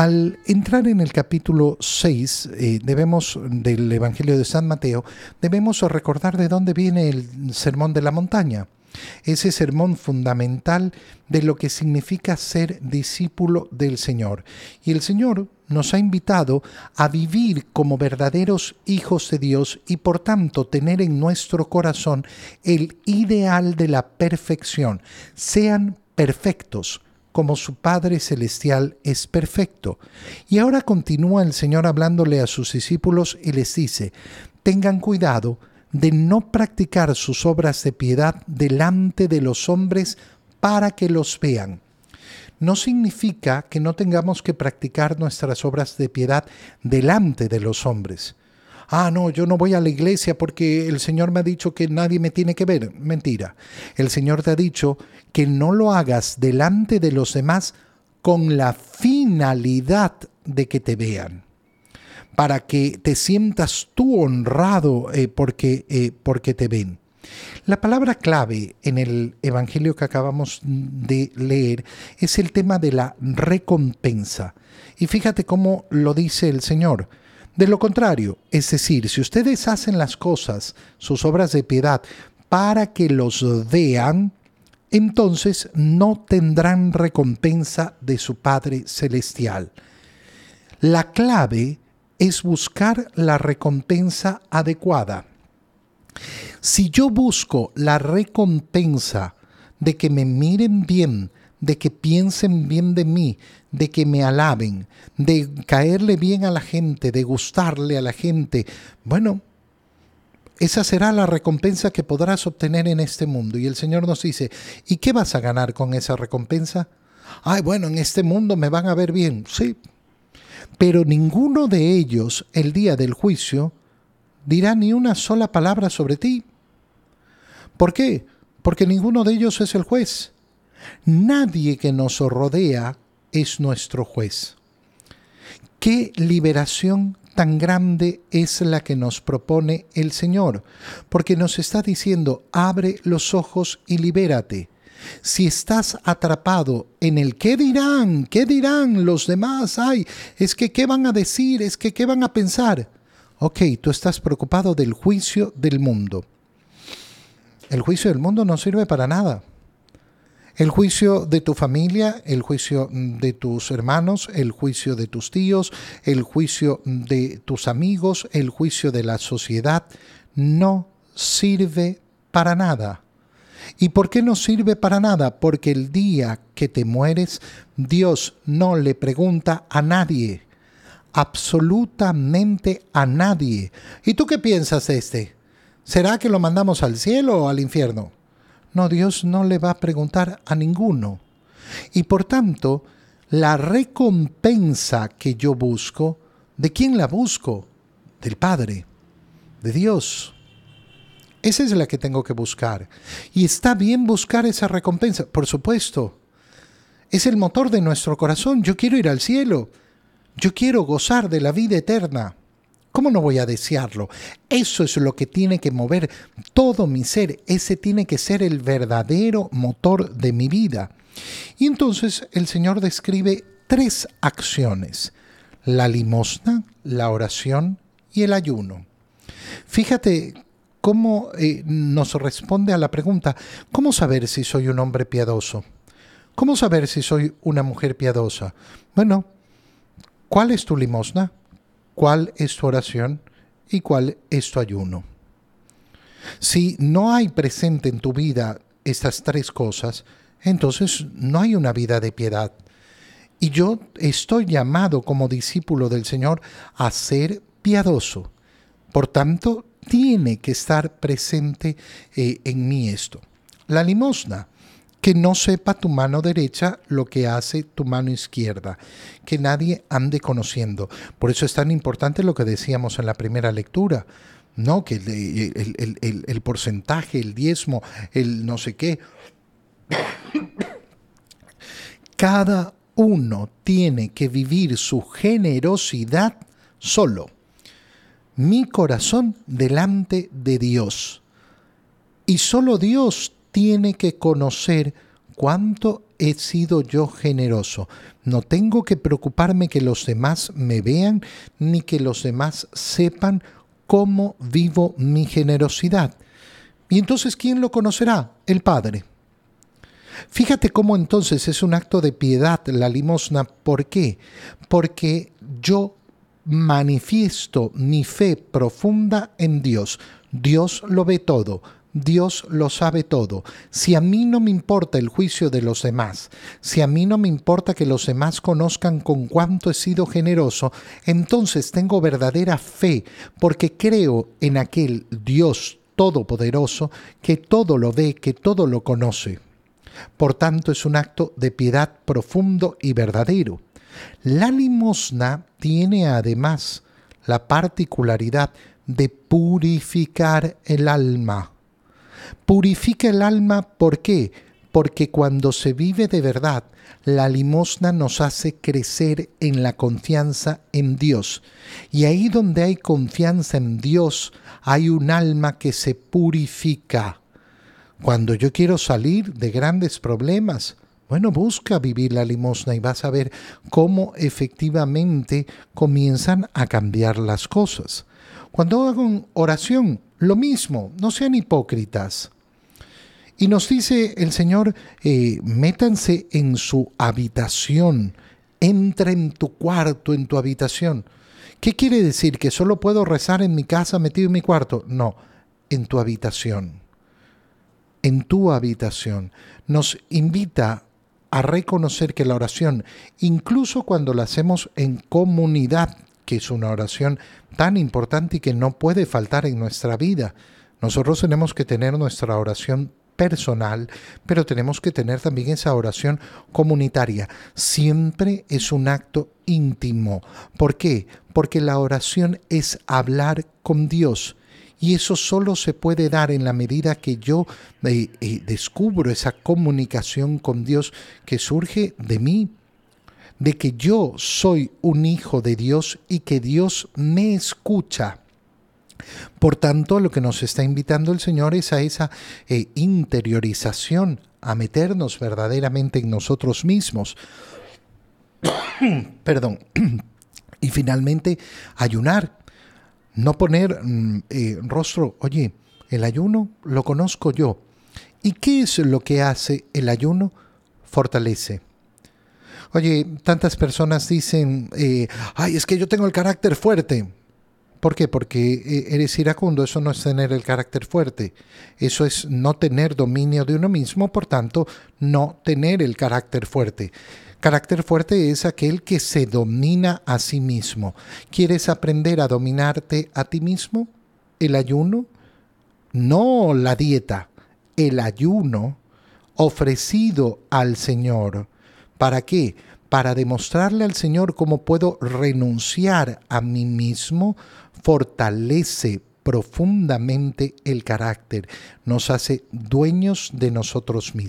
Al entrar en el capítulo 6 eh, debemos, del Evangelio de San Mateo, debemos recordar de dónde viene el sermón de la montaña. Ese sermón fundamental de lo que significa ser discípulo del Señor. Y el Señor nos ha invitado a vivir como verdaderos hijos de Dios y por tanto tener en nuestro corazón el ideal de la perfección. Sean perfectos como su Padre Celestial es perfecto. Y ahora continúa el Señor hablándole a sus discípulos y les dice, tengan cuidado de no practicar sus obras de piedad delante de los hombres para que los vean. No significa que no tengamos que practicar nuestras obras de piedad delante de los hombres ah, no, yo no voy a la iglesia porque el Señor me ha dicho que nadie me tiene que ver. Mentira. El Señor te ha dicho que no lo hagas delante de los demás con la finalidad de que te vean para que te sientas tú honrado eh, porque, eh, porque te ven. La palabra clave en el Evangelio que acabamos de leer es el tema de la recompensa. Y fíjate cómo lo dice el Señor. De lo contrario, es decir, si ustedes hacen las cosas, sus obras de piedad, para que los vean, entonces no tendrán recompensa de su Padre Celestial. La clave es buscar la recompensa adecuada. Si yo busco la recompensa de que me miren bien, de que piensen bien de mí, de que me alaben, de caerle bien a la gente, de gustarle a la gente, bueno, esa será la recompensa que podrás obtener en este mundo. Y el Señor nos dice, ¿y qué vas a ganar con esa recompensa? Ay, bueno, en este mundo me van a ver bien, sí. Pero ninguno de ellos el día del juicio dirá ni una sola palabra sobre ti. ¿Por qué? Porque ninguno de ellos es el juez. Nadie que nos rodea es nuestro juez. ¿Qué liberación tan grande es la que nos propone el Señor? Porque nos está diciendo, abre los ojos y libérate. Si estás atrapado en el qué dirán, qué dirán los demás, ay, es que qué van a decir, es que qué van a pensar. Ok, tú estás preocupado del juicio del mundo. El juicio del mundo no sirve para nada. El juicio de tu familia, el juicio de tus hermanos, el juicio de tus tíos, el juicio de tus amigos, el juicio de la sociedad, no sirve para nada. ¿Y por qué no sirve para nada? Porque el día que te mueres, Dios no le pregunta a nadie, absolutamente a nadie. ¿Y tú qué piensas de este? ¿Será que lo mandamos al cielo o al infierno? No, Dios no le va a preguntar a ninguno. Y por tanto, la recompensa que yo busco, ¿de quién la busco? Del Padre, de Dios. Esa es la que tengo que buscar. Y está bien buscar esa recompensa, por supuesto. Es el motor de nuestro corazón. Yo quiero ir al cielo. Yo quiero gozar de la vida eterna. ¿Cómo no voy a desearlo? Eso es lo que tiene que mover todo mi ser. Ese tiene que ser el verdadero motor de mi vida. Y entonces el Señor describe tres acciones. La limosna, la oración y el ayuno. Fíjate cómo eh, nos responde a la pregunta, ¿cómo saber si soy un hombre piadoso? ¿Cómo saber si soy una mujer piadosa? Bueno, ¿cuál es tu limosna? Cuál es tu oración y cuál es tu ayuno. Si no hay presente en tu vida estas tres cosas, entonces no hay una vida de piedad. Y yo estoy llamado como discípulo del Señor a ser piadoso. Por tanto, tiene que estar presente eh, en mí esto. La limosna que no sepa tu mano derecha lo que hace tu mano izquierda, que nadie ande conociendo. Por eso es tan importante lo que decíamos en la primera lectura, ¿no? Que el, el porcentaje, el diezmo, el no sé qué. Cada uno tiene que vivir su generosidad solo. Mi corazón delante de Dios. Y solo Dios tiene que conocer cuánto he sido yo generoso. No tengo que preocuparme que los demás me vean ni que los demás sepan cómo vivo mi generosidad. Y entonces, ¿quién lo conocerá? El Padre. Fíjate cómo entonces es un acto de piedad la limosna. ¿Por qué? Porque yo manifiesto mi fe profunda en Dios. Dios lo ve todo. Dios lo sabe todo. Si a mí no me importa el juicio de los demás, si a mí no me importa que los demás conozcan con cuánto he sido generoso, entonces tengo verdadera fe porque creo en aquel Dios todopoderoso que todo lo ve, que todo lo conoce. Por tanto, es un acto de piedad profundo y verdadero. La limosna tiene además la particularidad de purificar el alma. Purifica el alma, ¿por qué? Porque cuando se vive de verdad, la limosna nos hace crecer en la confianza en Dios. Y ahí donde hay confianza en Dios, hay un alma que se purifica. Cuando yo quiero salir de grandes problemas, bueno, busca vivir la limosna y vas a ver cómo efectivamente comienzan a cambiar las cosas. Cuando hago oración, lo mismo, no sean hipócritas. Y nos dice el Señor, eh, métanse en su habitación, entra en tu cuarto, en tu habitación. ¿Qué quiere decir? ¿Que solo puedo rezar en mi casa metido en mi cuarto? No, en tu habitación. En tu habitación. Nos invita a reconocer que la oración, incluso cuando la hacemos en comunidad, que es una oración tan importante y que no puede faltar en nuestra vida, nosotros tenemos que tener nuestra oración personal, pero tenemos que tener también esa oración comunitaria. Siempre es un acto íntimo. ¿Por qué? Porque la oración es hablar con Dios. Y eso solo se puede dar en la medida que yo eh, eh, descubro esa comunicación con Dios que surge de mí, de que yo soy un hijo de Dios y que Dios me escucha. Por tanto, lo que nos está invitando el Señor es a esa eh, interiorización, a meternos verdaderamente en nosotros mismos. Perdón. y finalmente, ayunar. No poner mm, eh, rostro, oye, el ayuno lo conozco yo. ¿Y qué es lo que hace el ayuno? Fortalece. Oye, tantas personas dicen, eh, ay, es que yo tengo el carácter fuerte. ¿Por qué? Porque eh, eres iracundo, eso no es tener el carácter fuerte, eso es no tener dominio de uno mismo, por tanto, no tener el carácter fuerte. Carácter fuerte es aquel que se domina a sí mismo. ¿Quieres aprender a dominarte a ti mismo? El ayuno, no la dieta, el ayuno ofrecido al Señor. ¿Para qué? Para demostrarle al Señor cómo puedo renunciar a mí mismo fortalece profundamente el carácter, nos hace dueños de nosotros mismos.